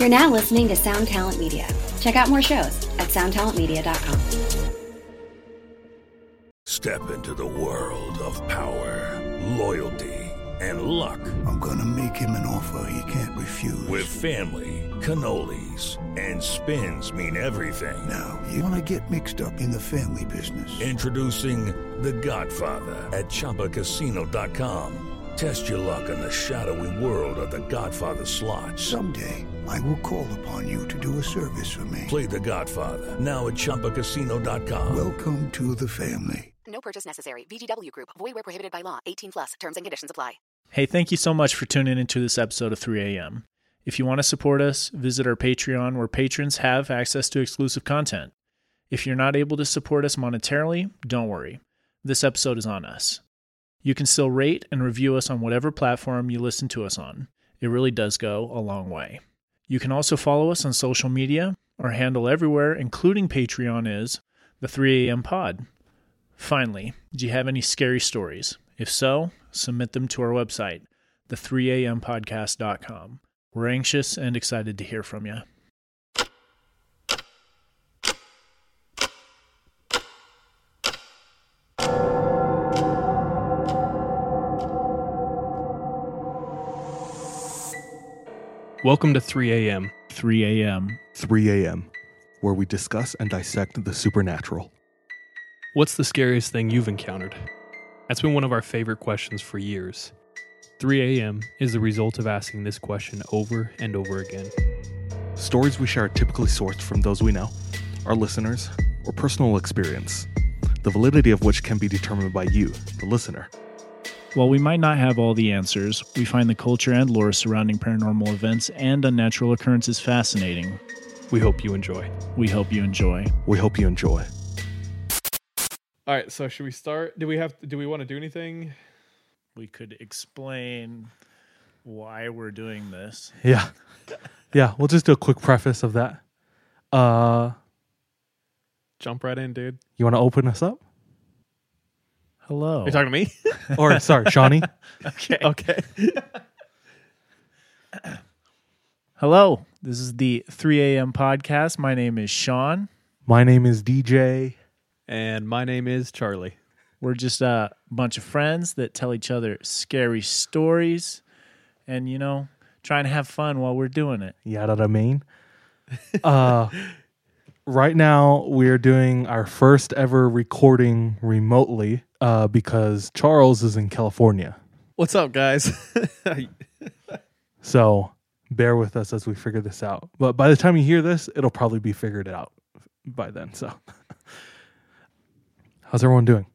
You're now listening to Sound Talent Media. Check out more shows at soundtalentmedia.com. Step into the world of power, loyalty, and luck. I'm gonna make him an offer he can't refuse. With family, cannolis, and spins mean everything. now, you wanna get mixed up in the family business. Introducing The Godfather at ChumbaCasino.com. Test your luck in the shadowy world of The Godfather slot. Someday, I will call upon you to do a service for me. Play The Godfather now at ChumbaCasino.com. Welcome to the family. No purchase necessary. VGW Group. Void where prohibited by law. 18 plus. Terms and conditions apply. Hey, thank you so much for tuning into this episode of 3AM. If you want to support us, visit our Patreon where patrons have access to exclusive content. If you're not able to support us monetarily, don't worry. This episode is on us. You can still rate and review us on whatever platform you listen to us on. It really does go a long way. You can also follow us on social media. Our handle everywhere, including Patreon, is the 3AM Pod. Finally, do you have any scary stories? If so, submit them to our website, the3ampodcast.com. We're anxious and excited to hear from you. Welcome to 3 a.m. 3 a.m. 3 a.m., where we discuss and dissect the supernatural. What's the scariest thing you've encountered? That's been one of our favorite questions for years. 3 a.m. is the result of asking this question over and over again. Stories we share are typically sourced from those we know, our listeners, or personal experience, the validity of which can be determined by you, the listener. While we might not have all the answers, we find the culture and lore surrounding paranormal events and unnatural occurrences fascinating. We hope you enjoy. We hope you enjoy. We hope you enjoy. All right, so should we start? Do we have do we want to do anything? We could explain why we're doing this. Yeah. Yeah, we'll just do a quick preface of that. Uh, Jump right in, dude. you want to open us up? Hello. Are you talking to me? Or, sorry, Shawnee? okay. okay. Hello. This is the 3 a.m. podcast. My name is Sean. My name is DJ. And my name is Charlie. We're just a bunch of friends that tell each other scary stories and, you know, trying to have fun while we're doing it. Yada da main. Uh, right now, we're doing our first ever recording remotely uh, because Charles is in California. What's up, guys? So bear with us as we figure this out. But by the time you hear this, it'll probably be figured out by then. So, how's everyone doing?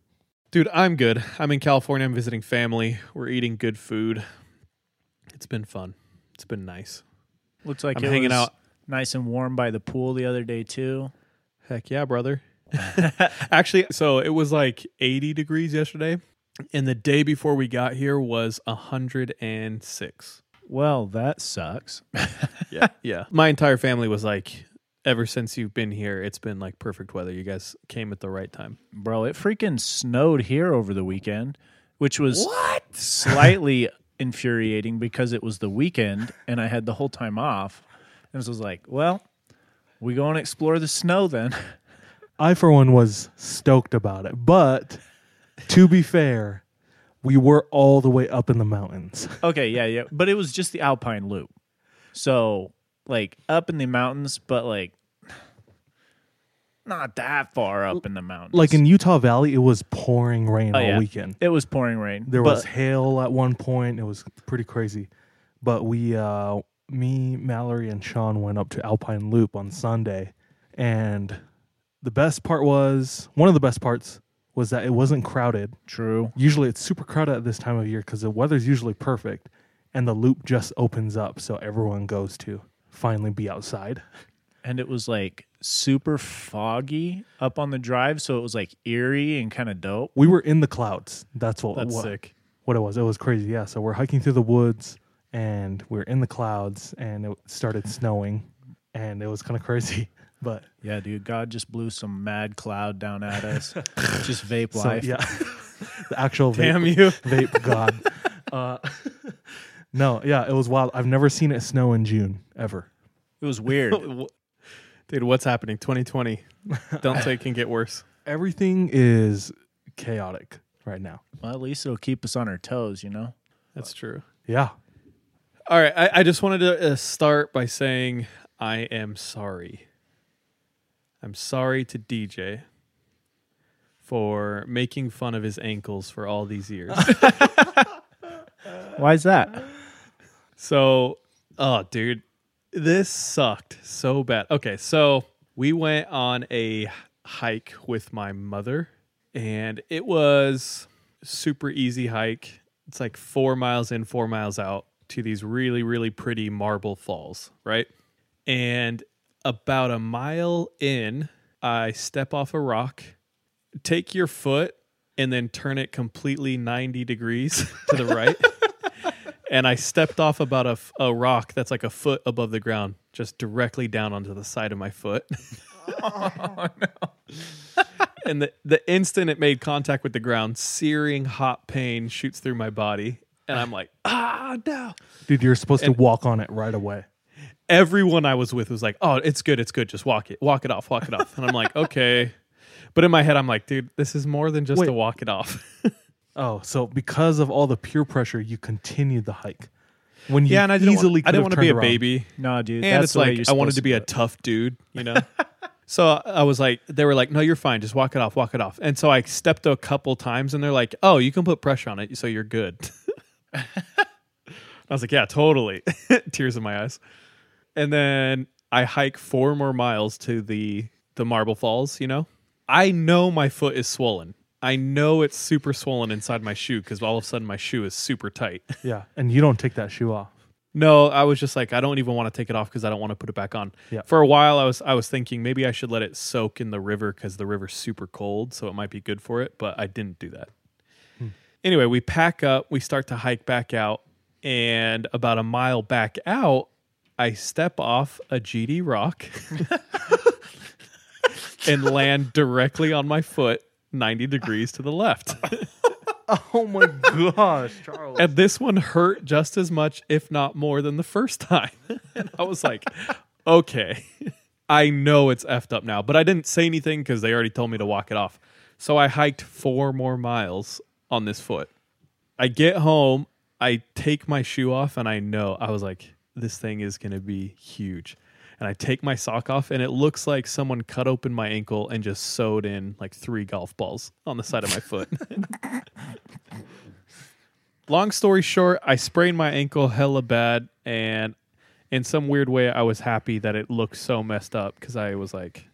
dude, I'm good. I'm in California. I'm visiting family. We're eating good food. It's been fun. It's been nice. Looks like I'm it hanging was out. Nice and warm by the pool the other day, too. Heck yeah, brother. Actually, so it was like 80 degrees yesterday, and the day before we got here was 106. Well, that sucks. Yeah, yeah. My entire family was like, ever since you've been here, it's been like perfect weather. You guys came at the right time. Bro, it freaking snowed here over the weekend, which was what? slightly infuriating because it was the weekend and I had the whole time off. And so I was like, well, we go and explore the snow then. I, for one, was stoked about it. But to be fair, we were all the way up in the mountains. okay, yeah, yeah. But it was just the Alpine Loop. So, like, up in the mountains, but like, not that far up in the mountains. Like in Utah Valley, it was pouring rain Oh, all yeah. weekend. it was pouring rain. There was hail at one point. It was pretty crazy. But we, uh, me, Mallory, and Sean went up to Alpine Loop on Sunday. And the best part was one of the best parts was that it wasn't crowded. True. Usually it's super crowded at this time of year because the weather's usually perfect and the loop just opens up. So everyone goes to finally be outside. and it was like super foggy up on the drive, so it was like eerie and kind of dope. We were in the clouds. That's what, That's what, sick. what it was. It was crazy. Yeah. So we're hiking through the woods and we're in the clouds and it started snowing and it was kind of crazy. But Yeah, dude, God just blew some mad cloud down at us. just vape so, life. yeah, the actual vape, Damn you. vape god. Uh, no, yeah, it was wild. I've never seen it snow in June ever. It was weird. Dude, what's happening? 2020. Don't say it can get worse. Everything is chaotic right now. well, at least it'll keep us on our toes, you know. That's true. Yeah. All right. I, I just wanted to uh, start by saying I am sorry. I'm sorry to DJ for making fun of his ankles for all these years. Why is that? So, oh, dude, this sucked so bad. Okay, so we went on a hike with my mother, and it was super easy hike. It's like four miles in, four miles out to these really, really pretty marble falls, right? And about a mile in, I step off a rock, take your foot, and then turn it completely 90 degrees to the right and I stepped off about a, a rock that's like a foot above the ground, just directly down onto the side of my foot. oh, no. and the, the instant it made contact with the ground, searing hot pain shoots through my body. And I'm like, ah, no. Dude, you're supposed And- to walk on it right away. Everyone I was with was like, oh, it's good, it's good. Just walk it, walk it off, walk it off. And I'm like, okay. But in my head, I'm like, dude, this is more than just Wait. to walk it off. Oh, so because of all the peer pressure, you continued the hike. When you yeah, and I didn't easily want, I didn't want to be a around. baby. No, dude. and that's it's like I wanted to be do a tough dude, you know. so I was like, they were like, "No, you're fine. Just walk it off, walk it off." And so I stepped a couple times, and they're like, "Oh, you can put pressure on it, so you're good." I was like, "Yeah, totally." Tears in my eyes. And then I hike four more miles to the the Marble Falls. You know, I know my foot is swollen. I know it's super swollen inside my shoe because all of a sudden my shoe is super tight. Yeah, and you don't take that shoe off. No, I was just like, I don't even want to take it off because I don't want to put it back on. Yeah. For a while, I was I was thinking maybe I should let it soak in the river because the river's super cold, so it might be good for it. But I didn't do that. Anyway, we pack up, we start to hike back out, and about a mile back out, I step off a GD rock and land directly on my foot, ninety degrees to the left. Oh my gosh, Charles. And this one hurt just as much, if not more, than the first time. and I was like, okay, I know it's effed up now. But I didn't say anything because they already told me to walk it off. So I hiked four more miles on this foot. I get home, I take my shoe off, and I know, I was like, this thing is going to be huge. And I take my sock off, and it looks like someone cut open my ankle and just sewed in like three golf balls on the side of my foot. long story short, I sprained my ankle hella bad, and in some weird way, I was happy that it looked so messed up because I was like,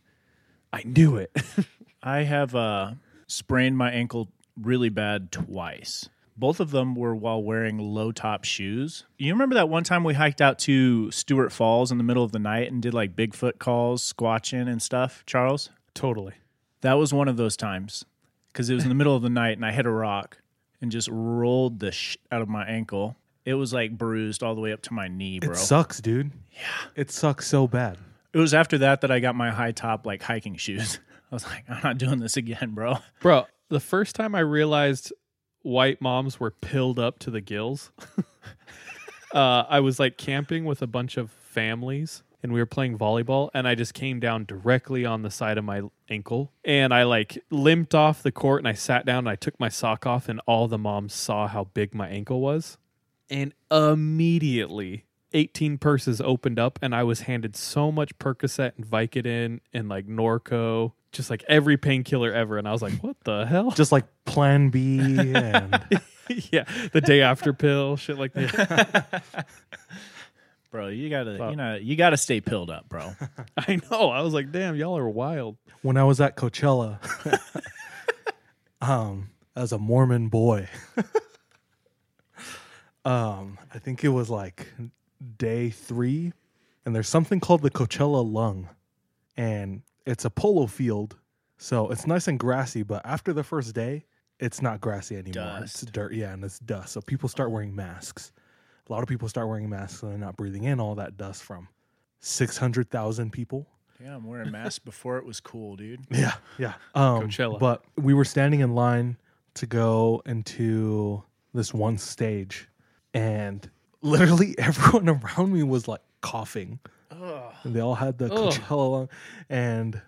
I knew it. I have uh, sprained my ankle really bad twice. Both of them were while wearing low top shoes. You remember that one time we hiked out to Stewart Falls in the middle of the night and did like Bigfoot calls, squatching and stuff, Charles? totally. That was one of those times because it was in the middle of the night and I hit a rock and just rolled the sh- out of my ankle. It was like bruised all the way up to my knee, bro. It sucks, dude. Yeah. It sucks so bad. It was after that that I got my high top like hiking shoes. I was like, I'm not doing this again, bro. Bro, the first time I realized white moms were pilled up to the gills, uh, I was like camping with a bunch of families and we were playing volleyball and I just came down directly on the side of my ankle and I like limped off the court and I sat down and I took my sock off and all the moms saw how big my ankle was. And immediately 18 purses opened up and I was handed so much Percocet and Vicodin and like Norco, just like every painkiller ever. And I was like, what the hell? Just like Plan B and yeah, the day after pill, shit like that. Bro, you gotta you know you gotta stay pilled up, bro. I know. I was like, damn, y'all are wild. when I was at Coachella, um, as a Mormon boy, um, I think it was like day three, and there's something called the Coachella Lung, and it's a polo field, so it's nice and grassy. But after the first day, it's not grassy anymore. It's Dust. dirt, yeah, and it's dust. So people start wearing masks. A lot of people start wearing masks, and they're not breathing in all that dust from six hundred thousand people. Yeah, I'm wearing masks before it was cool, dude. Yeah, yeah. Um, Coachella. But we were standing in line to go into this one stage, and literally everyone around me was like coughing And they all had the Coachella lung, and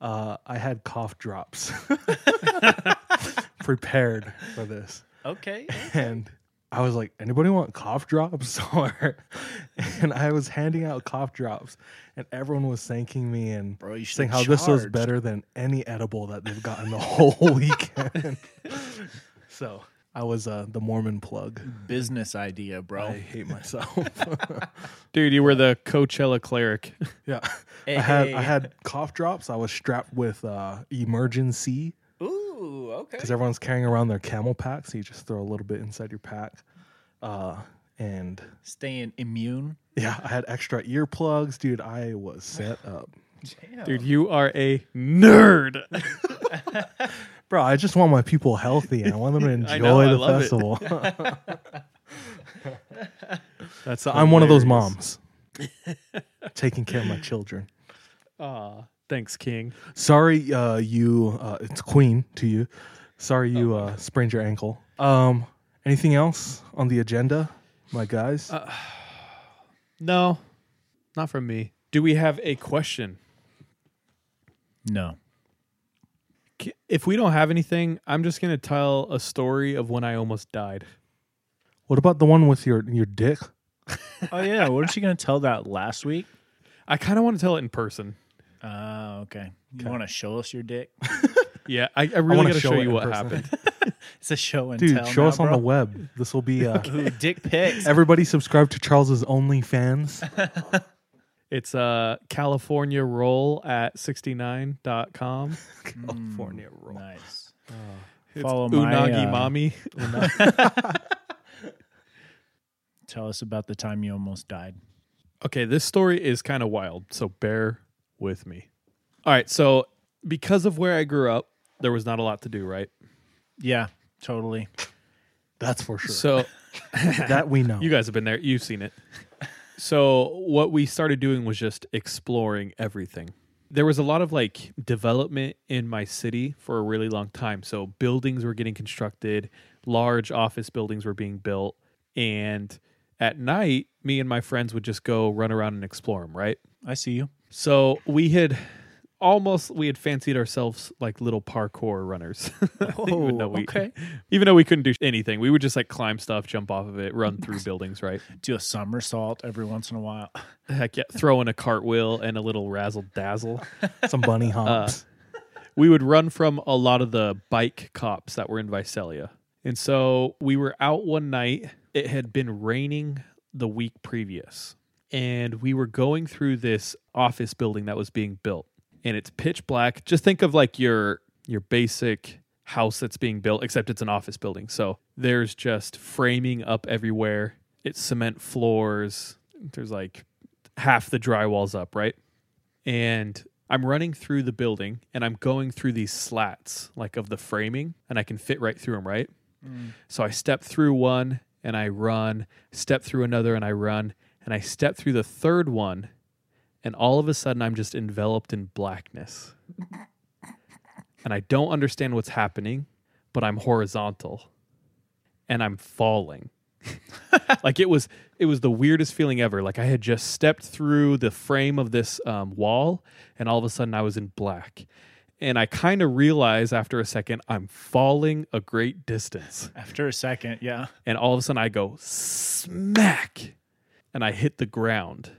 uh, I had cough drops prepared for this. Okay. and I was like, anybody want cough drops? or and I was handing out cough drops, and everyone was thanking me and Bro, you saying how this was charged. better than any edible that they've gotten the whole weekend. so I was uh, the Mormon plug. Business idea, bro. I hate myself. Dude, you were the Coachella cleric. yeah, I had I had cough drops. I was strapped with uh, emergency Ooh, okay. because everyone's carrying around their camel packs. so you just throw a little bit inside your pack. Uh, and Staying immune. yeah, I had extra earplugs, dude. I was set up, Dude, you are a nerd. bro. I just want my people healthy, and I want them to enjoy I know, I the love it. festival. That's I'm one of those moms taking care of my children. Aw, thanks, King. Sorry, uh, you. Uh, it's Queen to you. Sorry, you uh, sprained your ankle. Um, anything else on the agenda, my guys? No, not from me. Do we have a question? No. K- If we don't have anything, I'm just gonna tell a story of when I almost died. what about the one with your your dick? Oh yeah, weren't you gonna tell that last week? I kind of want to tell it in person. Oh, okay. You want to show us your dick? Yeah, I, I wanna really got to show show it you in what person. happened. It's a show and Dude, tell. show now, us on the bro. web. This will be. Uh, Ooh, dick pics. everybody subscribe to Charles's OnlyFans. It's uh California roll at 69.com. California roll. nice. It's Follow my, Unagi uh, Mommy. Tell us about the time you almost died. Okay, this story is kind of wild, so bear with me. All right, so because of where I grew up, there was not a lot to do, right? Yeah, totally. That's for sure. So that we know. you guys have been there, you've seen it. So what we started doing was just exploring everything. There was a lot of like development in my city for a really long time. So buildings were getting constructed, large office buildings were being built, and at night, me and my friends would just go run around and explore them, right? I see you. So we had almost we had fancied ourselves like little parkour runners. even though oh, we, Oh, okay. Even though we couldn't do anything, we would just like climb stuff, jump off of it, run through buildings, right? Do a somersault every once in a while. Heck yeah, throw in a cartwheel and a little razzle dazzle. Some bunny uh, humps. we would run from a lot of the bike cops that were in Visalia. And so we were out one night. It had been raining the week previous. And we were going through this office building that was being built. And it's pitch black. Just think of like your your basic house that's being built, except it's an office building. So there's just framing up everywhere. It's cement floors. There's like half the drywall's up, right? and I'm running through the building and I'm going through these slats like of the framing and I can fit right through them, right? Mm. So I step through one and I run, step through another and I run, and I step through the third one and all of a sudden I'm just enveloped in blackness. and I don't understand what's happening, but I'm horizontal and I'm falling. like it was it was the weirdest feeling ever like i had just stepped through the frame of this um, wall and all of a sudden i was in black and i kind of realized after a second i'm falling a great distance After a second, yeah. and all of a sudden i go smack and i hit the ground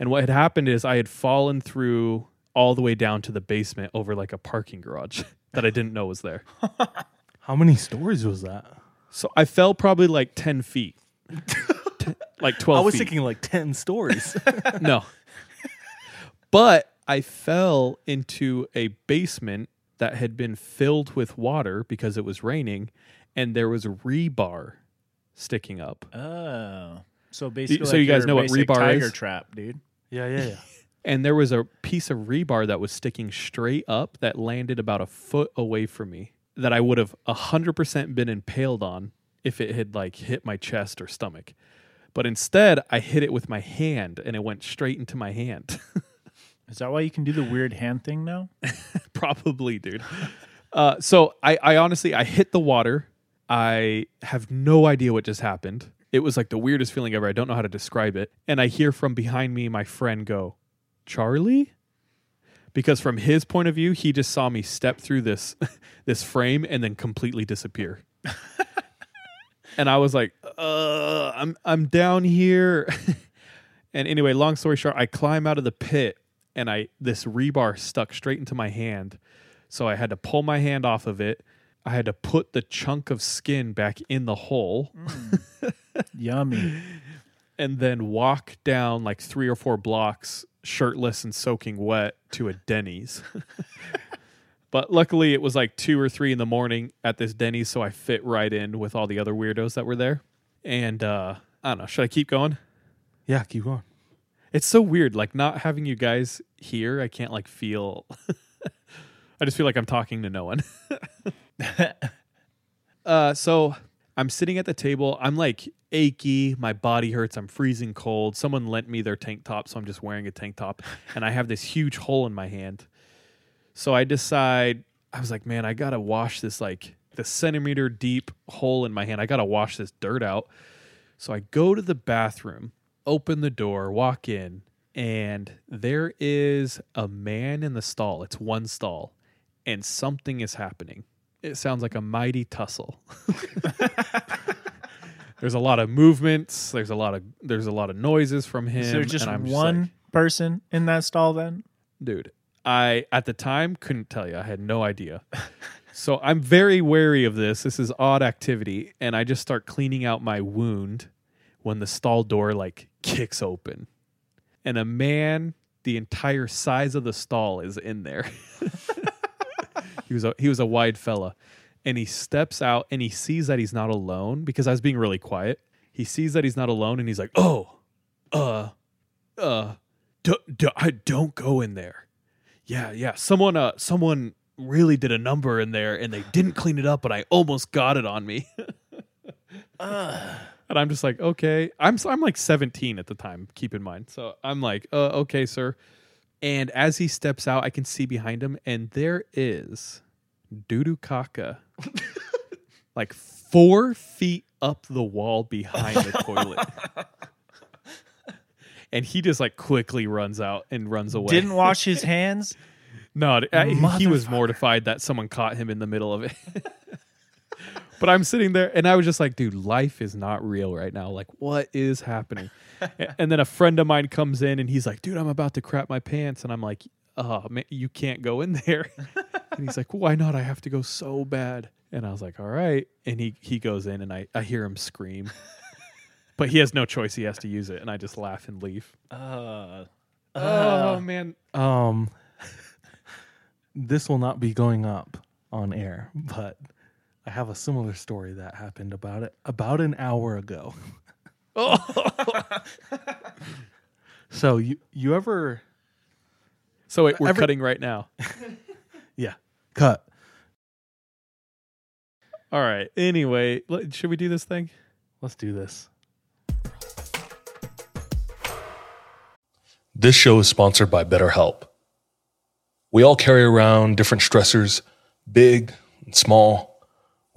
and what had happened is i had fallen through all the way down to the basement over like a parking garage that i didn't know was there How many stories was that? so i fell probably like 10 feet T- like 12 I was feet. thinking like 10 stories. no. But I fell into a basement that had been filled with water because it was raining, and there was a rebar sticking up. Oh. So basically, so you guys know what basic rebar tiger is? trap, dude. Yeah, yeah, yeah. And there was a piece of rebar that was sticking straight up that landed about a foot away from me that I would have 100% been impaled on if it had like hit my chest or stomach. But instead, I hit it with my hand and it went straight into my hand. Is that why you can do the weird hand thing now? Probably, dude. Uh, so I, I honestly, I hit the water. I have no idea what just happened. It was like the weirdest feeling ever. I don't know how to describe it. And I hear from behind me my friend go, "Charlie?" Because from his point of view, he just saw me step through this this frame and then completely disappear. and I was like, "Uh, I'm I'm down here." and anyway, long story short, I climb out of the pit and I this rebar stuck straight into my hand. So I had to pull my hand off of it. I had to put the chunk of skin back in the hole Yummy. and then walk down like three or four blocks shirtless and soaking wet to a Denny's. but luckily it was like two or three in the morning at this Denny's, so I fit right in with all the other weirdos that were there. And uh I don't know, should I keep going? Yeah, keep going. It's so weird, like not having you guys here, I can't like feel I just feel like I'm talking to no one. uh so I'm sitting at the table. I'm like achy. My body hurts. I'm freezing cold. Someone lent me their tank top, so I'm just wearing a tank top. And I have this huge hole in my hand. So I decide, I was like, man, I got to wash this like the centimeter deep hole in my hand. I got to wash this dirt out. So I go to the bathroom, open the door, walk in, and there is a man in the stall. It's one stall, and something is happening. It sounds like a mighty tussle. there's a lot of movements. There's a lot of there's a lot of noises from him. Is there just one like, person in that stall then? dude. I at the time couldn't tell you. I had no idea. so I'm very wary of this. This is odd activity, and I just start cleaning out my wound when the stall door like kicks open, and a man the entire size of the stall is in there. he was a he was a wide fella, and he steps out and he sees that he's not alone because I was being really quiet. He sees that he's not alone, and he's like, "Oh, uh, uh, do, do, I don't go in there." Yeah, yeah. Someone, uh, someone really did a number in there, and they didn't clean it up, but I almost got it on me. And I'm just like, okay. I'm I'm like 17 at the time. Keep in mind. So I'm like, uh, okay, sir. And as he steps out, I can see behind him, and there is Dudu Kaka, like four feet up the wall behind the toilet. And he just like quickly runs out and runs away. Didn't wash his hands. No, I- he was mortified that someone caught him in the middle of it. But I'm sitting there and I was just like, dude, life is not real right now. Like, what is happening? And then a friend of mine comes in and he's like, dude, I'm about to crap my pants. And I'm like, oh, man, you can't go in there. and he's like, why not? I have to go so bad. And I was like, all right. And he, he goes in and I, I hear him scream. but he has no choice. He has to use it. And I just laugh and leave. Uh, oh, man. Um, this will not be going up on air, but I have a similar story that happened about it about an hour ago. oh. so you you ever So wait, we're Every- cutting right now. yeah cut All right. Anyway, should we do this thing? let's do this. This show is sponsored by BetterHelp. We all carry around different stressors, big and small.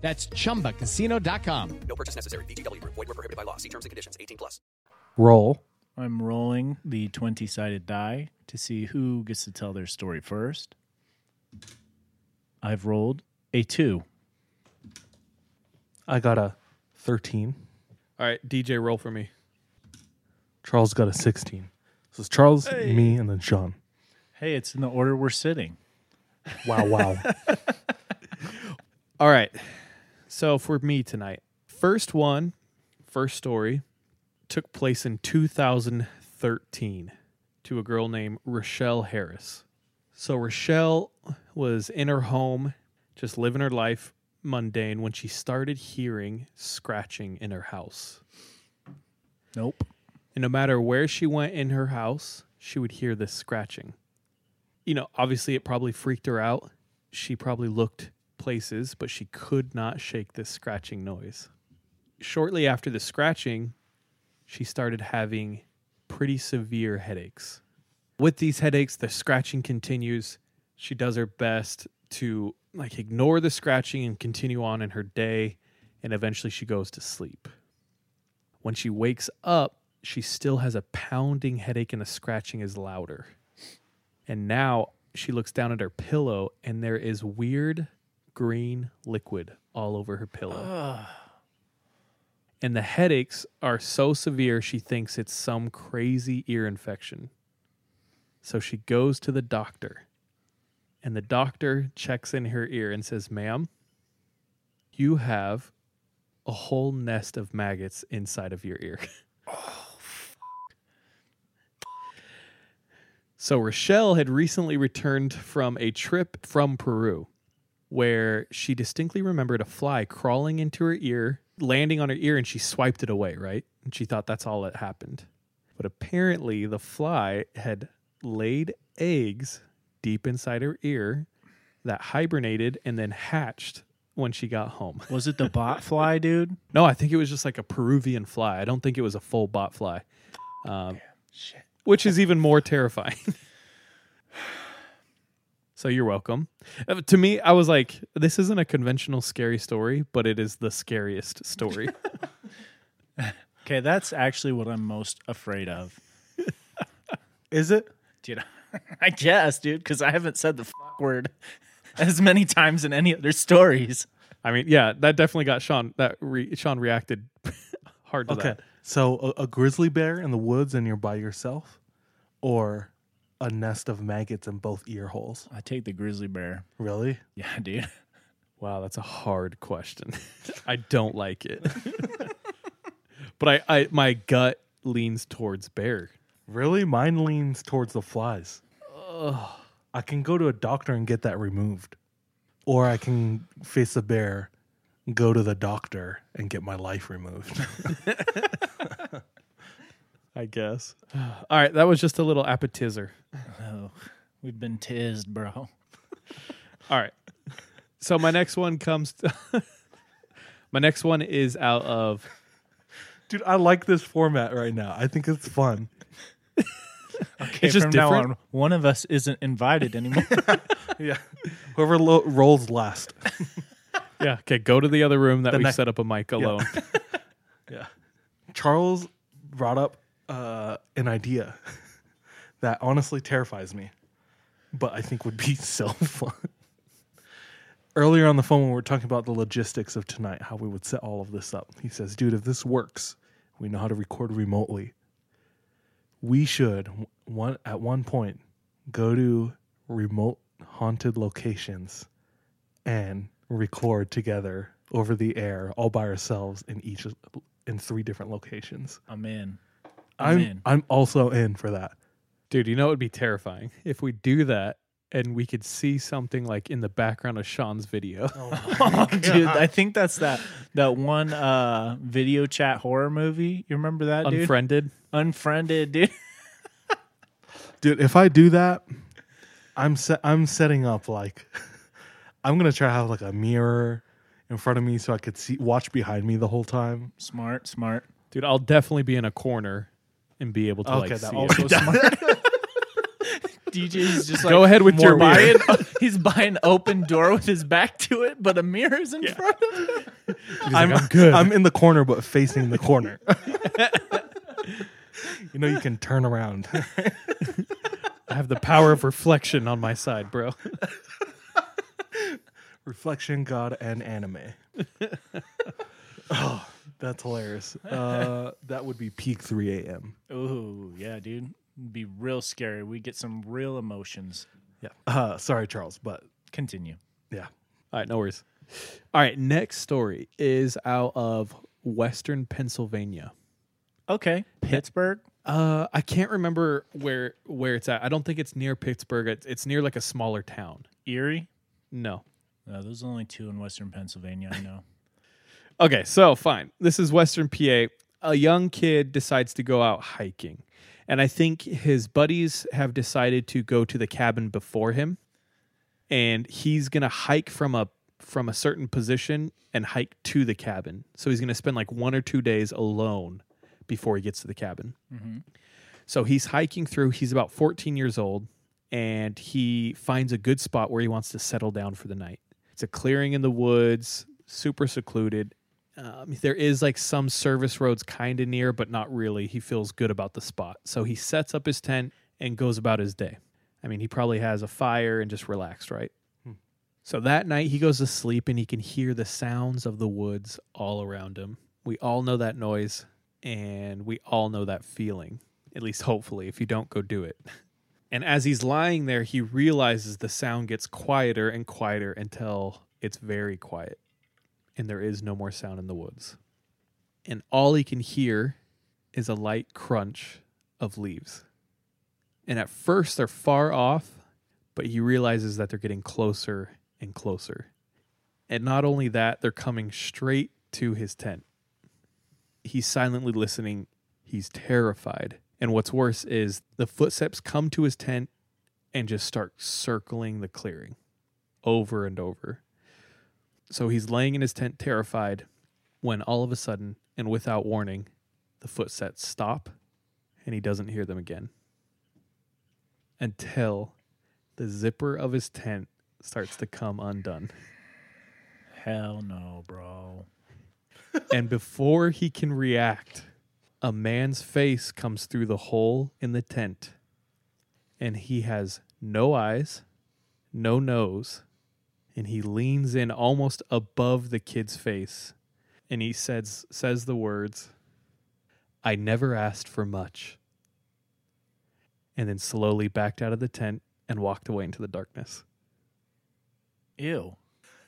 That's chumbacasino.com. No purchase necessary. VGW Group. Void were prohibited by law. See terms and conditions. 18 plus. Roll. I'm rolling the 20 sided die to see who gets to tell their story first. I've rolled a two. I got a 13. All right, DJ, roll for me. Charles got a 16. So it's Charles, me, and then Sean. Hey, it's in the order we're sitting. Wow, wow. All right. So for me tonight, first one, first story took place in 2013 to a girl named Rochelle Harris. So Rochelle was in her home, just living her life mundane when she started hearing scratching in her house. Nope. And no matter where she went in her house, she would hear this scratching. You know, obviously it probably freaked her out. She probably looked places, but she could not shake this scratching noise. Shortly after the scratching, she started having pretty severe headaches. With these headaches, the scratching continues. She does her best to like ignore the scratching and continue on in her day, and eventually she goes to sleep. When she wakes up, she still has a pounding headache and the scratching is louder. And now she looks down at her pillow and there is weird green liquid all over her pillow. And the headaches are so severe she thinks it's some crazy ear infection. So she goes to the doctor. And the doctor checks in her ear and says, Ma'am, you have a whole nest of maggots inside of your ear. So Rochelle had recently returned from a trip from Peru where she distinctly remembered a fly crawling into her ear, landing on her ear, and she swiped it away, right? And she thought that's all that happened. But apparently, the fly had laid eggs deep inside her ear that hibernated and then hatched when she got home. Was it the bot fly, dude? No, I think it was just like a Peruvian fly. I don't think it was a full bot fly. Um, Which is even more terrifying. so you're welcome. Uh, to me, I was like, this isn't a conventional scary story, but it is the scariest story. Okay, that's actually what I'm most afraid of. Is it? Dude, I guess, dude, because I haven't said the fuck word as many times in any other stories. I mean, yeah, that definitely got Sean. That re, Sean reacted hard to Okay. that. So a, a grizzly bear in the woods and you're by yourself, or a nest of maggots in both ear holes. I take the grizzly bear. Really? Yeah, dude. Wow, that's a hard question. I don't like it, but I, I, my gut leans towards bear. Really? Mine leans towards the flies. Ugh. I can go to a doctor and get that removed, or I can face a bear, go to the doctor and get my life removed. I guess. All right, that was just a little appetizer. Oh, we've been tizzed, bro. All right. So my next one comes. my next one is out of. Dude, I like this format right now. I think it's fun. Okay, It's just from now different. on, one of us isn't invited anymore. Yeah. Whoever lo- rolls last. Yeah. Okay. Go to the other room that The we next- set up a mic alone. Yeah. Charles brought up uh, an idea that honestly terrifies me, but I think would be so fun. Earlier on the phone, when we were talking about the logistics of tonight, how we would set all of this up, he says, Dude, if this works, we know how to record remotely. We should, one, at one point, go to remote haunted locations and record together over the air all by ourselves in each in three different locations. I'm in. I'm, I'm in. I'm also in for that. Dude, you know it would be terrifying if we do that and we could see something like in the background of Sean's video. Oh, dude, I think that's that that one uh video chat horror movie. You remember that, dude? Unfriended. Unfriended, dude. Dude, if I do that, I'm set I'm setting up like I'm gonna try to have like a mirror in front of me so I could see watch behind me the whole time. Smart, smart. Dude, I'll definitely be in a corner and be able to Okay, like that see also it. smart. DJ's just like Go ahead with your more mirror. buying- he's buying open door with his back to it, but a mirror's in front of him. I'm, I'm good. I'm in the corner, but facing the corner. you know, you can turn around. I have the power of reflection on my side, bro. Reflection, God, and anime. oh, that's hilarious. Uh, that would be peak 3 a.m. Ooh, yeah, dude. It'd be real scary. We get some real emotions. Yeah. Uh, sorry, Charles, but Continue. yeah. All right, no worries. All right, next story is out of Western Pennsylvania. Okay. Pittsburgh. Uh, I can't remember where where it's at. I don't think it's near Pittsburgh. It's, it's near like a smaller town. Erie. No. No, those are only two in Western Pennsylvania. I know. Okay, so fine. This is Western PA. A young kid decides to go out hiking. And I think his buddies have decided to go to the cabin before him. And he's going to hike from a from a certain position and hike to the cabin. So he's going to spend like one or two days alone before he gets to the cabin. Mm-hmm. So he's hiking through. He's about 14 years old and he finds a good spot where he wants to settle down for the night. It's a clearing in the woods, super secluded. Um, there is like some service roads kind of near, but not really. He feels good about the spot. So he sets up his tent and goes about his day. I mean, he probably has a fire and just relaxed, right? So that night he goes to sleep and he can hear the sounds of the woods all around him. We all know that noise and we all know that feeling, at least hopefully, if you don't go do it. And as he's lying there, he realizes the sound gets quieter and quieter until it's very quiet and there is no more sound in the woods. And all he can hear is a light crunch of leaves. And at first they're far off, but he realizes that they're getting closer and closer. And not only that, they're coming straight to his tent. He's silently listening. He's terrified. And what's worse is the footsteps come to his tent and just start circling the clearing over and over. So he's laying in his tent terrified when all of a sudden and without warning, the footsteps stop and he doesn't hear them again. Until the zipper of his tent starts to come undone. Hell no, bro. and before he can react, a man's face comes through the hole in the tent. And he has no eyes, no nose, and he leans in almost above the kid's face. And he says says the words, I never asked for much. And then slowly backed out of the tent and walked away into the darkness. Ew.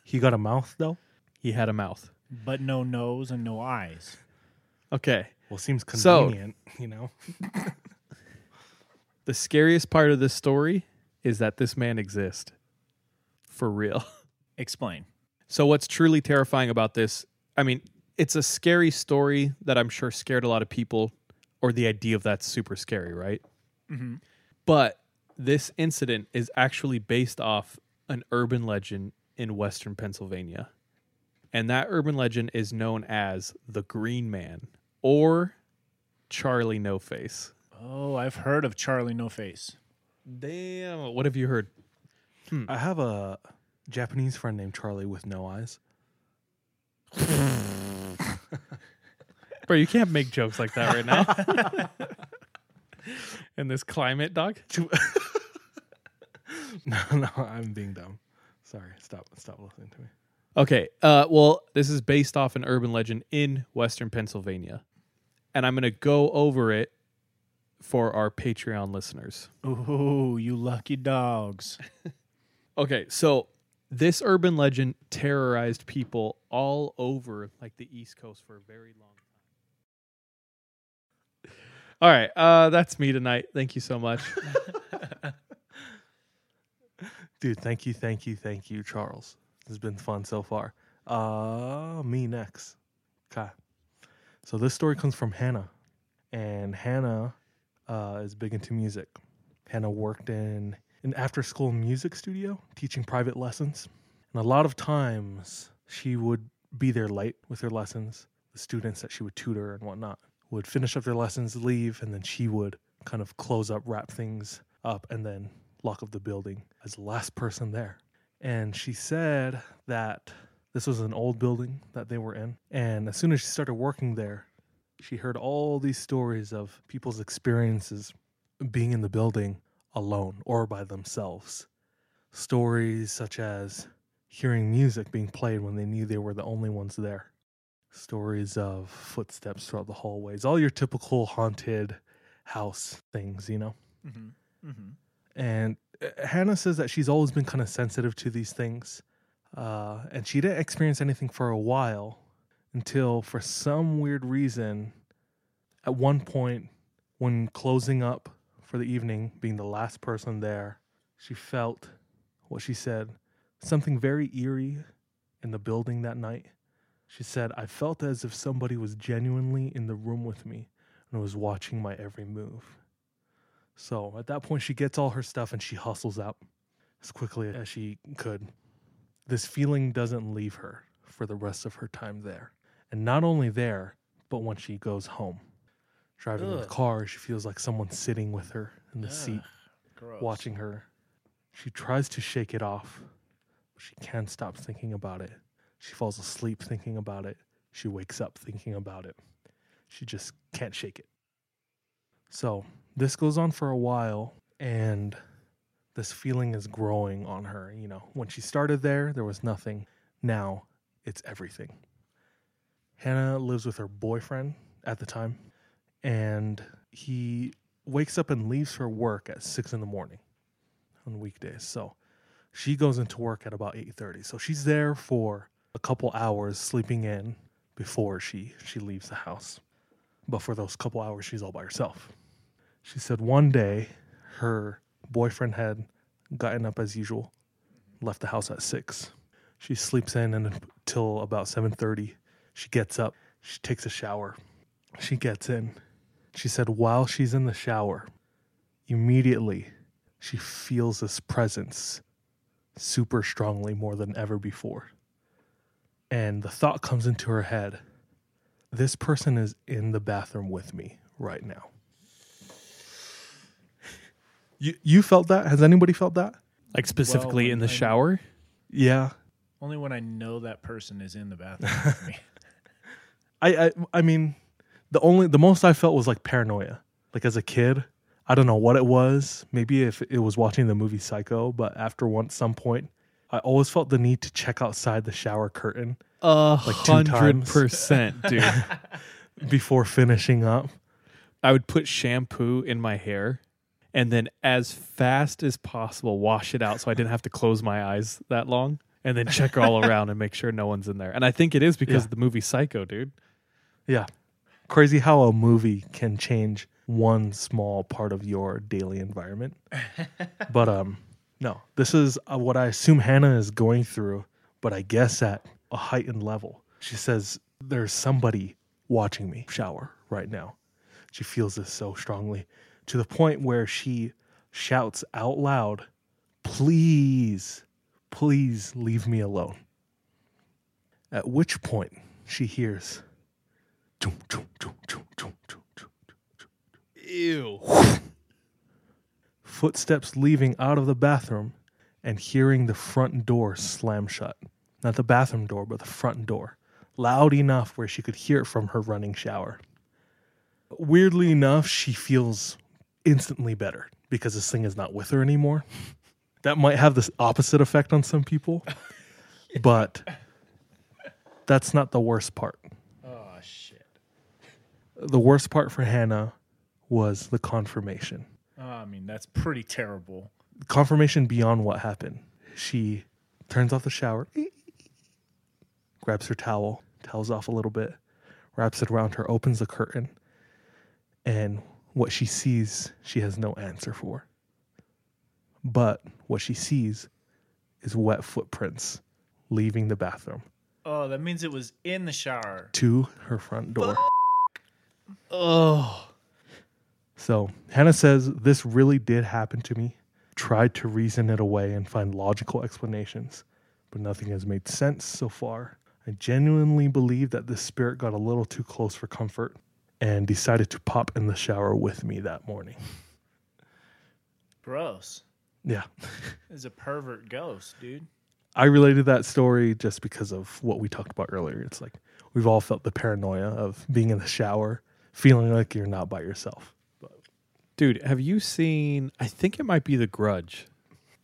He got a mouth, though? He had a mouth. But no nose and no eyes. Okay. Well, seems So- convenient, you know? The scariest part of this story is that this man exists. For real. Explain. So, what's truly terrifying about this? I mean, it's a scary story that I'm sure scared a lot of people, or the idea of that's super scary, right? Mm-hmm. But this incident is actually based off an urban legend in Western Pennsylvania. And that urban legend is known as the Green Man or Charlie No Face. Oh, I've heard of Charlie No Face. Damn. What have you heard? I have a Japanese friend named Charlie with no eyes. Bro, you can't make jokes like that right now. In this climate, dog. No, no, I'm being dumb. Sorry, stop, stop listening to me. Okay. Uh, well, this is based off an urban legend in Western Pennsylvania, and I'm going to go over it for our Patreon listeners. Ooh, you lucky dogs. Okay, so this urban legend terrorized people all over like the East Coast for a very long time. All right, uh, that's me tonight. Thank you so much. Dude, thank you, thank you, thank you, Charles. It's been fun so far. Uh, me next. Okay. So this story comes from Hannah, and Hannah uh, is big into music. Hannah worked in an after-school music studio teaching private lessons, and a lot of times she would be there late with her lessons. The students that she would tutor and whatnot would finish up their lessons, leave, and then she would kind of close up, wrap things up, and then lock up the building as the last person there. And she said that this was an old building that they were in. And as soon as she started working there, she heard all these stories of people's experiences being in the building alone or by themselves. Stories such as hearing music being played when they knew they were the only ones there. Stories of footsteps throughout the hallways, all your typical haunted house things, you know? Mm-hmm. Mm-hmm. And uh, Hannah says that she's always been kind of sensitive to these things. Uh, and she didn't experience anything for a while until, for some weird reason, at one point, when closing up for the evening, being the last person there, she felt what she said something very eerie in the building that night. She said, I felt as if somebody was genuinely in the room with me and was watching my every move. So at that point, she gets all her stuff and she hustles out as quickly as she could. This feeling doesn't leave her for the rest of her time there. And not only there, but when she goes home. Driving in the car, she feels like someone's sitting with her in the seat, Gross. watching her. She tries to shake it off, but she can't stop thinking about it. She falls asleep thinking about it. She wakes up thinking about it. She just can't shake it. So this goes on for a while, and this feeling is growing on her. You know, when she started there, there was nothing. Now it's everything. Hannah lives with her boyfriend at the time, and he wakes up and leaves for work at six in the morning on weekdays. So she goes into work at about eight thirty. So she's there for a couple hours sleeping in before she she leaves the house. But for those couple hours, she's all by herself. She said one day her boyfriend had gotten up as usual, left the house at six. She sleeps in until about seven thirty. She gets up. She takes a shower. She gets in. She said while she's in the shower, immediately she feels this presence super strongly more than ever before. And the thought comes into her head this person is in the bathroom with me right now. You you felt that? Has anybody felt that? Like specifically Well, in the I- shower? Yeah. Only when I know that person is in the bathroom with me. I, I I mean, the only the most I felt was like paranoia. Like as a kid, I don't know what it was. Maybe if it was watching the movie Psycho, but after one some point, I always felt the need to check outside the shower curtain A hundred percent, dude. before finishing up. I would put shampoo in my hair and then as fast as possible wash it out so I didn't have to close my eyes that long and then check all around and make sure no one's in there. And I think it is because Yeah. of the movie Psycho, dude. Yeah. Crazy how a movie can change one small part of your daily environment. but um no, this is uh, what I assume Hannah is going through, but I guess at a heightened level. She says there's somebody watching me shower right now. She feels this so strongly to the point where she shouts out loud, "Please, please leave me alone." At which point she hears Ew. footsteps leaving out of the bathroom and hearing the front door slam shut. Not the bathroom door, but the front door. Loud enough where she could hear it from her running shower. Weirdly enough, she feels instantly better because this thing is not with her anymore. That might have this opposite effect on some people, but that's not the worst part. The worst part for Hannah was the confirmation. Oh, I mean, that's pretty terrible. confirmation beyond what happened. She turns off the shower, grabs her towel, towels off a little bit, wraps it around her, opens the curtain, and what she sees, she has no answer for. But what she sees is wet footprints leaving the bathroom Oh, that means it was in the shower. to her front door. Oh. So Hannah says this really did happen to me. Tried to reason it away and find logical explanations, but nothing has made sense so far. I genuinely believe that this spirit got a little too close for comfort and decided to pop in the shower with me that morning. Gross. Yeah. Is a pervert ghost, dude. I related that story just because of what we talked about earlier. It's like we've all felt the paranoia of being in the shower, feeling like you're not by yourself. Dude, have you seen? I think it might be The Grudge.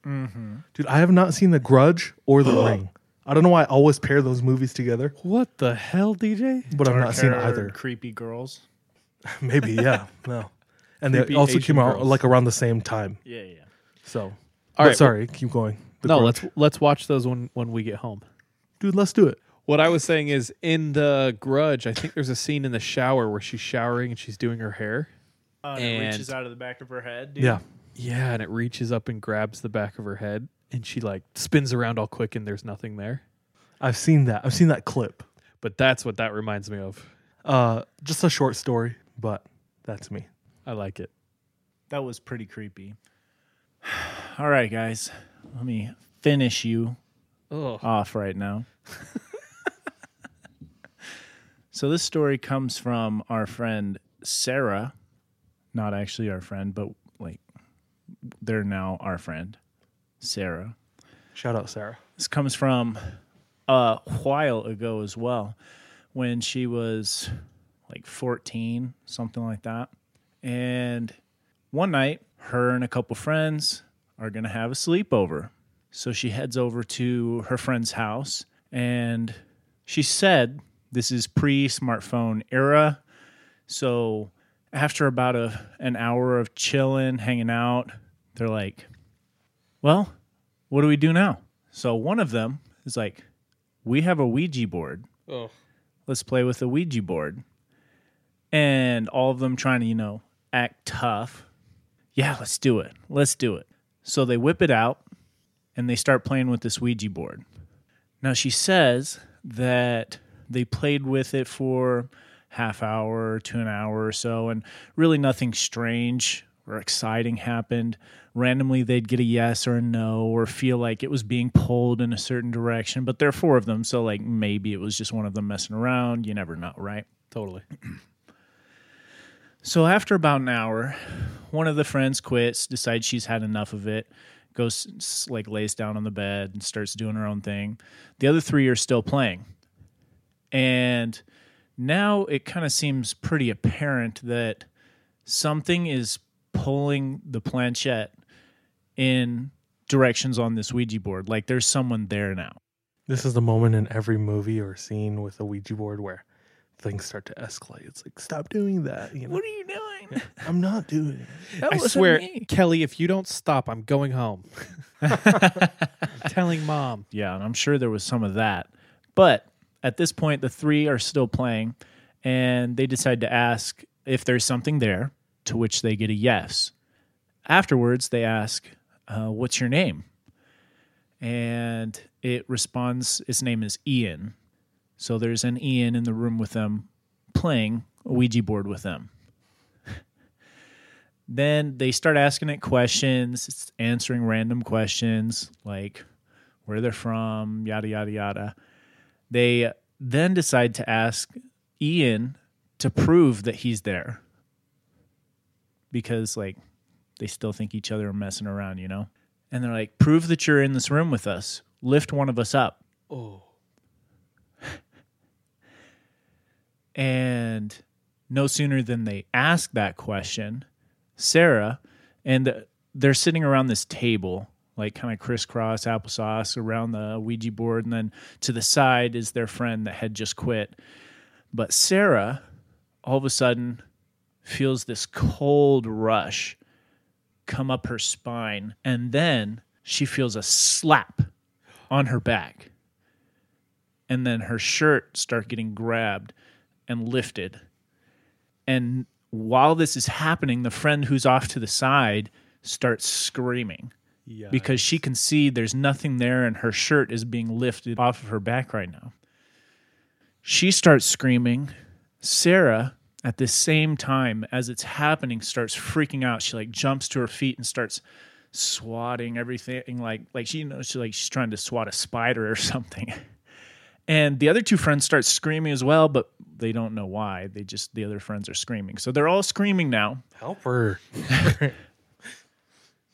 Mm-hmm. Dude, I have not seen The Grudge or The Ring. I don't know why I always pair those movies together, What the hell, DJ? but I've not seen Dark-haired, either. Creepy girls. Maybe, yeah. No. And they Creepy also Asian came out girls. like around the same time. Yeah, yeah. So, All but right, sorry, keep going. The no, Grudge. let's let's watch those when when we get home. dude, let's do it. What I was saying is in the Grudge, I think there's a scene in the shower where she's showering and she's doing her hair. Oh, and it reaches out of the back of her head. Dude. Yeah. Yeah, and it reaches up and grabs the back of her head, and she like spins around all quick, and there's nothing there. I've seen that. I've seen that clip. But that's what that reminds me of. Uh, just a short story, but that's me. I like it. That was pretty creepy. All right, guys. Let me finish you Oh, off right now. so this story comes from our friend Sarah, not actually our friend, but like they're now our friend, Sarah. Shout out, Sarah. This comes from a while ago as well, when she was like 14, something like that. And one night, her and a couple friends are going to have a sleepover. So she heads over to her friend's house and she said this is pre smartphone era. So after about a, an hour of chilling, hanging out, they're like, well, what do we do now? So one of them is like, we have a Ouija board. oh, Let's play with the Ouija board. And all of them trying to, you know, act tough. Yeah, let's do it. Let's do it. So they whip it out and they start playing with this Ouija board. Now she says that they played with it for half hour to an hour or so and really nothing strange or exciting happened. Randomly they'd get a yes or a no or feel like it was being pulled in a certain direction, but there are four of them, so like maybe it was just one of them messing around, you never know, right? totally. So after about an hour, one of the friends quits, decides she's had enough of it, goes like lays down on the bed and starts doing her own thing. The other three are still playing. And now it kind of seems pretty apparent that something is pulling the planchette in directions on this Ouija board. Like there's someone there now. This is the moment in every movie or scene with a Ouija board where things start to escalate. It's like, stop doing that. You know? What are you doing? I'm not doing it. That I swear, me. Kelly, if you don't stop, I'm going home. I'm telling mom. Yeah, and I'm sure there was some of that. But at this point, the three are still playing, and they decide to ask if there's something there, to which they get a yes. Afterwards, they ask, uh, What's your name? And it responds, Its name is Ian. So there's an Ian in the room with them playing a Ouija board with them. then they start asking it questions, it's answering random questions like where they're from, yada, yada, yada. They then decide to ask Ian to prove that he's there because, like, they still think each other are messing around, you know? And they're like, prove that you're in this room with us. Lift one of us up. Oh, And no sooner than they ask that question, Sarah, and they're sitting around this table, like kind of crisscross applesauce around the Ouija board. And then to the side is their friend that had just quit. But Sarah, all of a sudden, feels this cold rush come up her spine. And then she feels a slap on her back. And then her shirt start getting grabbed and lifted. And while this is happening, the friend who's off to the side starts screaming yeah. because she can see there's nothing there and her shirt is being lifted off of her back right now. She starts screaming. Sarah, at the same time as it's happening, starts freaking out. She like jumps to her feet and starts swatting everything like like she knows she like she's trying to swat a spider or something. And the other two friends start screaming as well, but they don't know why. They just the other friends are screaming. So they're all screaming now. Help her.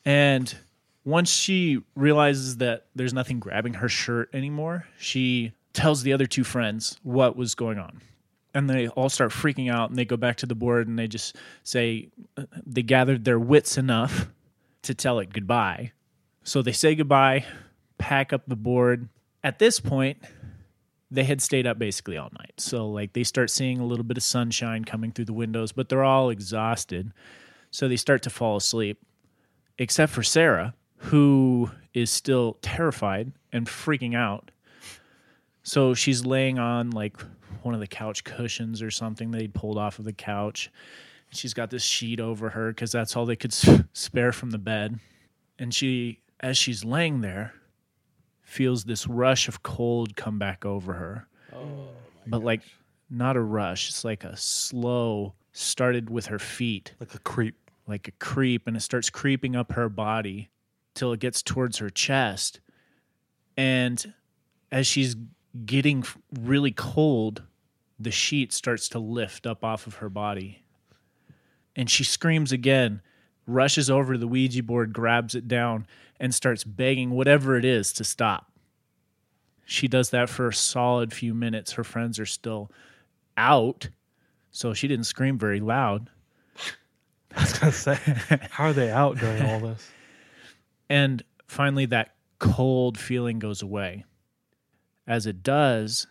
And Once she realizes that there's nothing grabbing her shirt anymore, she tells the other two friends what was going on. And they all start freaking out and they go back to the board and they just say uh, they gathered their wits enough to tell it goodbye. So they say goodbye, pack up the board. At this point, they had stayed up basically all night. So like they start seeing a little bit of sunshine coming through the windows, but they're all exhausted. So they start to fall asleep, except for Sarah, who is still terrified and freaking out. So she's laying on like one of the couch cushions or something they'd pulled off of the couch. She's got this sheet over her because that's all they could s- spare from the bed. And she, as she's laying there, feels this rush of cold come back over her. Oh, but like not a rush. It's like a slow, started with her feet. Like a creep. Like a creep. And it starts creeping up her body till it gets towards her chest. And as she's getting really cold, the sheet starts to lift up off of her body. And she screams again, rushes over to the Ouija board, grabs it down, and starts begging whatever it is to stop. She does that for a solid few minutes. Her friends are still out, so she didn't scream very loud. I was gonna say, how are they out during all this? And finally, that cold feeling goes away. As it does,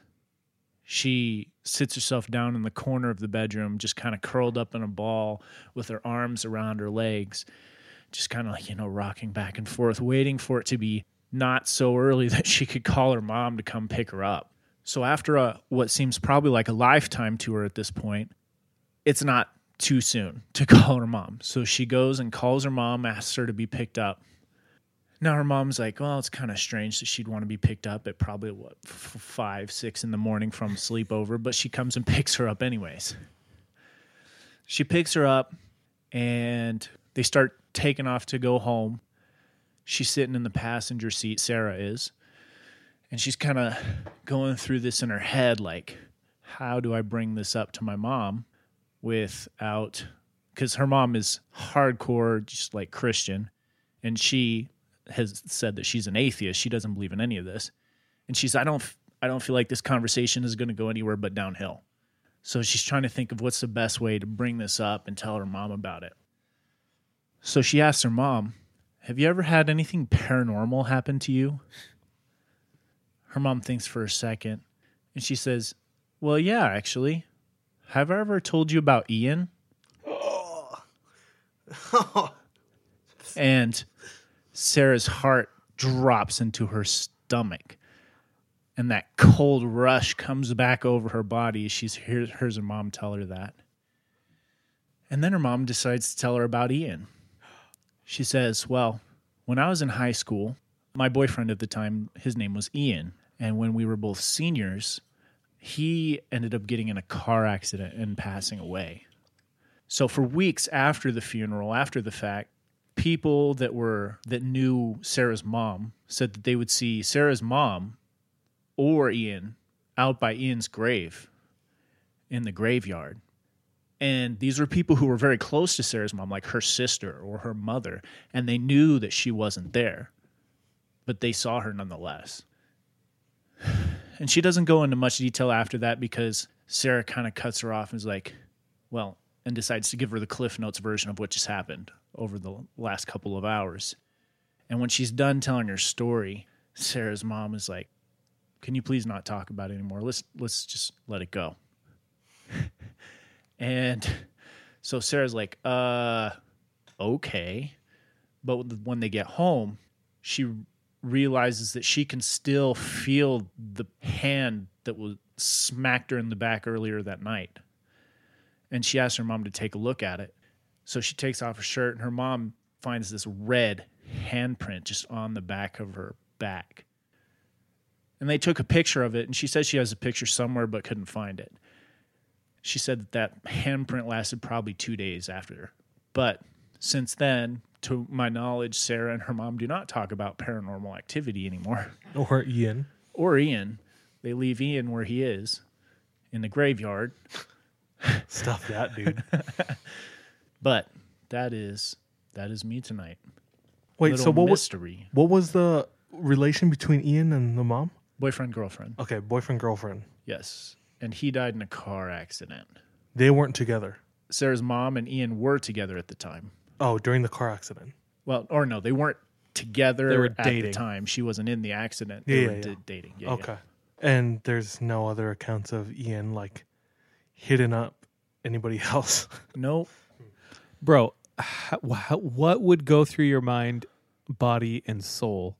she sits herself down in the corner of the bedroom, just kind of curled up in a ball with her arms around her legs, just kind of like, you know, rocking back and forth, waiting for it to be not so early that she could call her mom to come pick her up. So, after a, what seems probably like a lifetime to her at this point, it's not too soon to call her mom. So she goes and calls her mom, asks her to be picked up. Now her mom's like, well, it's kind of strange that she'd want to be picked up at probably what f- five, six in the morning from sleepover, but she comes and picks her up anyways. She picks her up, and they start taking off to go home. She's sitting in the passenger seat. Sarah is, and she's kind of going through this in her head, like, how do I bring this up to my mom without? Because her mom is hardcore, just like Christian, and she has said that she's an atheist. She doesn't believe in any of this. And she's I don't I don't feel like this conversation is going to go anywhere but downhill. So she's trying to think of what's the best way to bring this up and tell her mom about it. So she asks her mom, "Have you ever had anything paranormal happen to you?" Her mom thinks for a second and she says, "Well, yeah, actually. Have I ever told you about Ian?" and Sarah's heart drops into her stomach. And that cold rush comes back over her body as she's hears, hears her mom tell her that. And then her mom decides to tell her about Ian. She says, Well, when I was in high school, my boyfriend at the time, his name was Ian. And when we were both seniors, he ended up getting in a car accident and passing away. So for weeks after the funeral, after the fact, people that were that knew Sarah's mom said that they would see Sarah's mom or Ian out by Ian's grave in the graveyard. And these were people who were very close to Sarah's mom, like her sister or her mother, and they knew that she wasn't there, but they saw her nonetheless. And she doesn't go into much detail after that because Sarah kind of cuts her off and is like, well, and decides to give her the Cliff Notes version of what just happened over the last couple of hours. And when she's done telling her story, Sarah's mom is like, "Can you please not talk about it anymore? Let's let's just let it go." and so Sarah's like, "Uh, okay." But when they get home, she realizes that she can still feel the hand that was smacked her in the back earlier that night. And she asks her mom to take a look at it. So she takes off her shirt, and her mom finds this red handprint just on the back of her back. And they took a picture of it, and she says she has a picture somewhere but couldn't find it. She said that that handprint lasted probably two days after. But since then, to my knowledge, Sarah and her mom do not talk about paranormal activity anymore. Or Ian. Or Ian. They leave Ian where he is in the graveyard. Stop that, dude. But that is that is me tonight. Wait, so little what was mystery. what was the relation between Ian and the mom? boyfriend girlfriend? Okay, boyfriend girlfriend. Yes, and he died in a car accident. They weren't together. Sarah's mom and Ian were together at the time. Oh, during the car accident. Well, or no, they weren't together They were at dating. the time. She wasn't in the accident. Yeah, They yeah, were yeah. d- dating. Yeah, okay. And there's no other accounts of Ian like hitting up anybody else. Yeah. Nope. Bro, h- what would go through your mind, body, and soul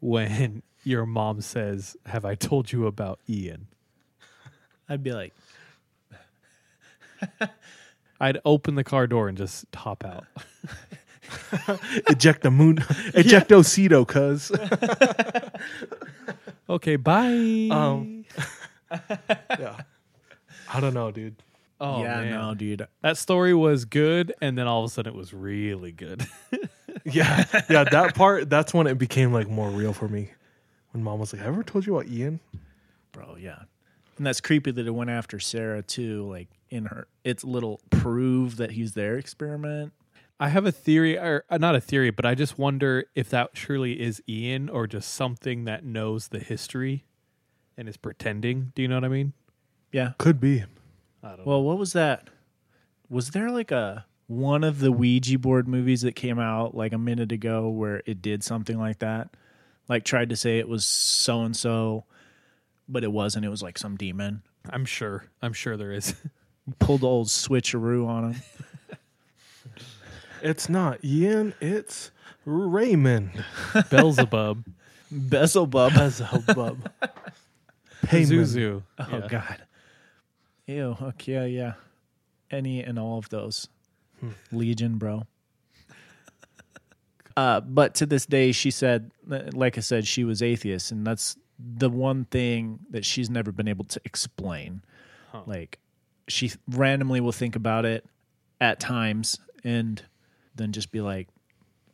when your mom says, Have I told you about Ian? I'd be like, I'd open the car door and just hop out. Eject the moon. Ejectocito, cuz. Okay, bye. Um, yeah. I don't know, dude. Oh, yeah, man. no, dude. That story was good, and then all of a sudden it was really good. Yeah. Yeah, that part that's when it became like more real for me. When mom was like, I ever told you about Ian? bro. Yeah, and that's creepy that it went after Sarah too. Like in her, it's little prove that he's there experiment. I have a theory, or uh, not a theory, but I just wonder if that truly is Ian or just something that knows the history and is pretending. Do you know what I mean? Yeah. Could be. I don't know. Well, what was that? Was there like a one of the Ouija board movies that came out like a minute ago where it did something like that? Like tried to say it was so and so, but it wasn't. It was like some demon. I'm sure. I'm sure there is. Pulled the old switcheroo on him. It's not Ian, it's Raymond. Beelzebub. Beelzebub. Beelzebub. Payment. Zuzu. Oh Yeah. God. Ew. Okay. Yeah. Yeah. Any and all of those. Legion, bro. Uh, but to this day, she said, like I said, she was atheist, and that's the one thing that she's never been able to explain. Like, she randomly will think about it at times, and then just be like,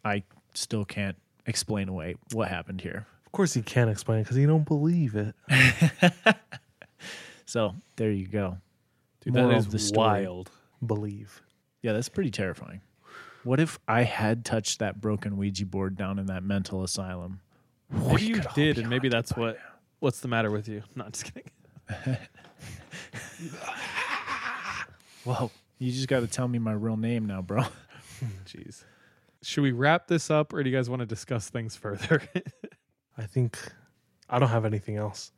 "I still can't explain away what happened here." Of course he can't explain it because he don't believe it. So there you go. Dude, that Moral is of the story. wild. Believe. Yeah, that's pretty terrifying. What if I had touched that broken Ouija board down in that mental asylum? Maybe you could all did, be and maybe haunted that's by what. What's the matter with you? Not just kidding. Whoa, you just got to tell me my real name now, bro. Jeez. Should we wrap this up, or do you guys want to discuss things further? I think I don't have anything else.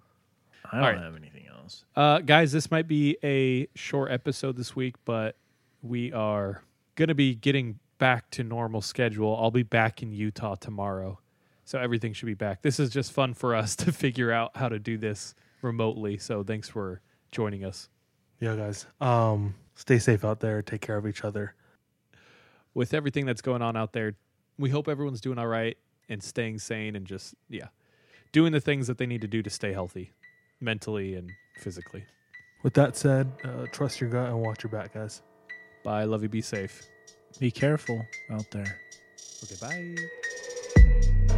I don't All right. have anything else. Uh, guys, this might be a short episode this week, but we are going to be getting back to normal schedule. I'll be back in Utah tomorrow, so everything should be back. This is just fun for us to figure out how to do this remotely. So thanks for joining us. Yeah, guys. Um, stay safe out there. Take care of each other. With everything that's going on out there, we hope everyone's doing all right and staying sane and just yeah, doing the things that they need to do to stay healthy, mentally and physically. With that said, uh, trust your gut and watch your back, guys. Bye. Love you. Be safe. Be careful out there. Okay. Bye.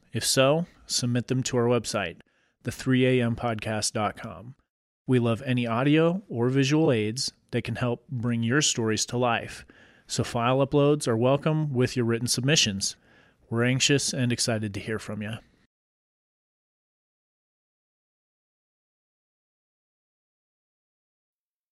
If so, submit them to our website, the3ampodcast.com. We love any audio or visual aids that can help bring your stories to life. So file uploads are welcome with your written submissions. We're anxious and excited to hear from you.